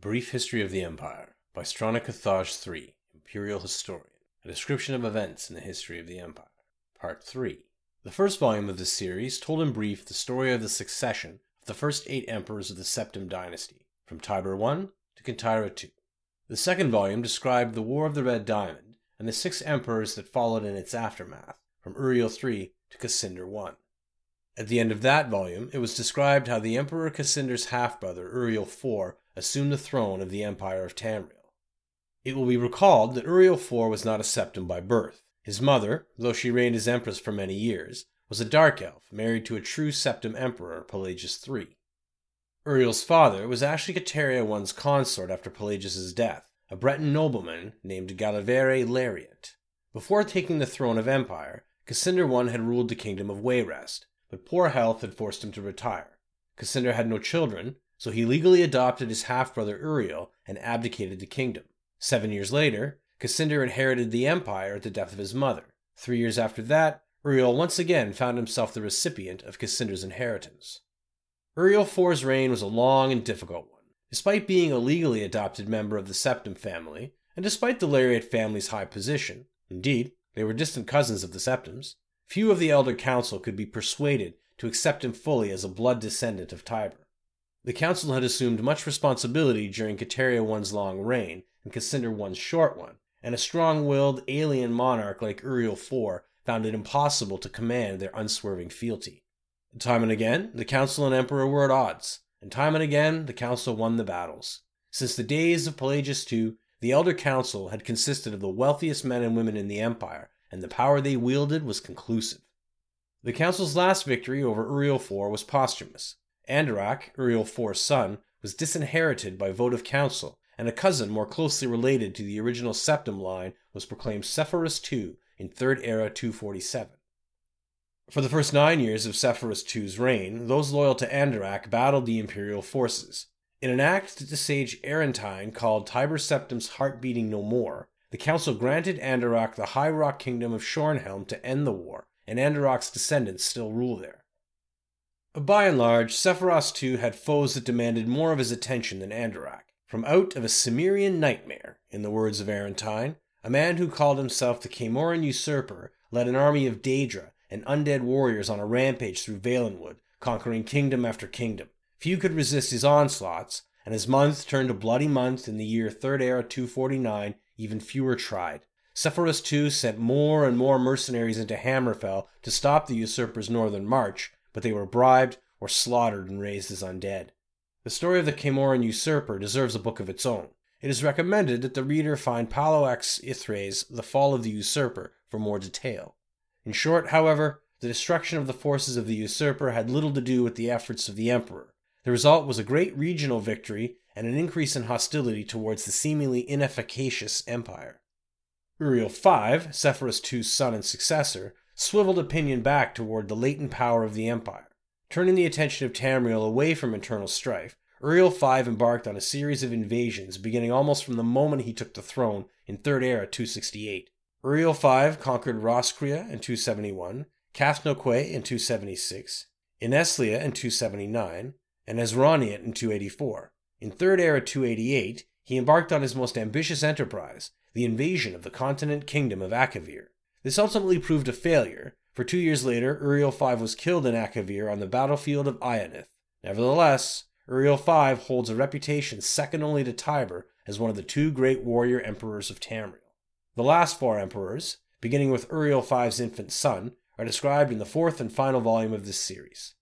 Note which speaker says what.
Speaker 1: Brief History of the Empire by Strana Cathaj III, Imperial Historian. A description of events in the history of the Empire. Part 3. The first volume of this series told in brief the story of the succession of the first eight emperors of the Septim dynasty, from Tiber I to Kintyra II. The second volume described the War of the Red Diamond and the six emperors that followed in its aftermath, from Uriel III to Cassynder I. At the end of that volume, it was described how the Emperor Cassynder's half brother, Uriel IV, assumed the throne of the Empire of Tamriel. It will be recalled that Uriel IV was not a septim by birth. His mother, though she reigned as empress for many years, was a dark elf married to a true septim emperor, Pelagius III. Uriel's father was actually Katariah I's consort after Pelagius's death, a Breton nobleman named Gallivere Lariat. Before taking the throne of empire, Cassynder I had ruled the kingdom of Wayrest, but poor health had forced him to retire. Cassynder had no children, so he legally adopted his half brother Uriel and abdicated the kingdom. Seven years later, Cassynder inherited the empire at the death of his mother. Three years after that, Uriel once again found himself the recipient of Cassynder's inheritance. Uriel IV's reign was a long and difficult one. Despite being a legally adopted member of the Septim family, and despite the Lariat family's high position, indeed, they were distant cousins of the Septims, few of the Elder Council could be persuaded to accept him fully as a blood descendant of Tiber. The council had assumed much responsibility during Katariah I's long reign and Cassynder I's short one, and a strong willed alien monarch like Uriel IV found it impossible to command their unswerving fealty. Time and again, the council and emperor were at odds, and time and again, the council won the battles. Since the days of Pelagius II, the Elder Council had consisted of the wealthiest men and women in the empire, and the power they wielded was conclusive. The council's last victory over Uriel IV was posthumous. Andorak, Uriel IV's son, was disinherited by vote of council, and a cousin more closely related to the original septim line was proclaimed Cephorus II in 3rd Era 247. For the first nine years of Cephorus II's reign, those loyal to Andorak battled the imperial forces. In an act to sage Arentine called Tiber Septim's Heart Beating No More, the council granted Andorak the high rock kingdom of Shornhelm to end the war, and Andorak's descendants still rule there. By and large, Cephorus II had foes that demanded more of his attention than Andorak. From out of a Cimmerian nightmare, in the words of Arentine, a man who called himself the Camoran usurper led an army of Daedra and undead warriors on a rampage through Valenwood, conquering kingdom after kingdom. Few could resist his onslaughts, and as month turned to bloody month in the year 3rd Era 249, even fewer tried. Cephorus II sent more and more mercenaries into Hammerfell to stop the usurper's northern march, but they were bribed or slaughtered and raised as undead. The story of the Camoran usurper deserves a book of its own. It is recommended that the reader find Paulo X. Ithre's The Fall of the Usurper for more detail. In short, however, the destruction of the forces of the usurper had little to do with the efforts of the emperor. The result was a great regional victory and an increase in hostility towards the seemingly inefficacious empire. Uriel V, Cephorus II's son and successor, swiveled opinion back toward the latent power of the empire. Turning the attention of Tamriel away from internal strife, Uriel V embarked on a series of invasions beginning almost from the moment he took the throne in 3rd Era 268. Uriel V conquered Roscrea in 271, Cathnoquey in 276, Yneslea in 279, and Esroniet in 284. In 3rd Era 288, he embarked on his most ambitious enterprise, the invasion of the continent kingdom of Akavir. This ultimately proved a failure, for two years later, Uriel V was killed in Akavir on the battlefield of Ionith. Nevertheless, Uriel V holds a reputation second only to Tiber as one of the two great warrior emperors of Tamriel. The last four emperors, beginning with Uriel V's infant son, are described in the fourth and final volume of this series.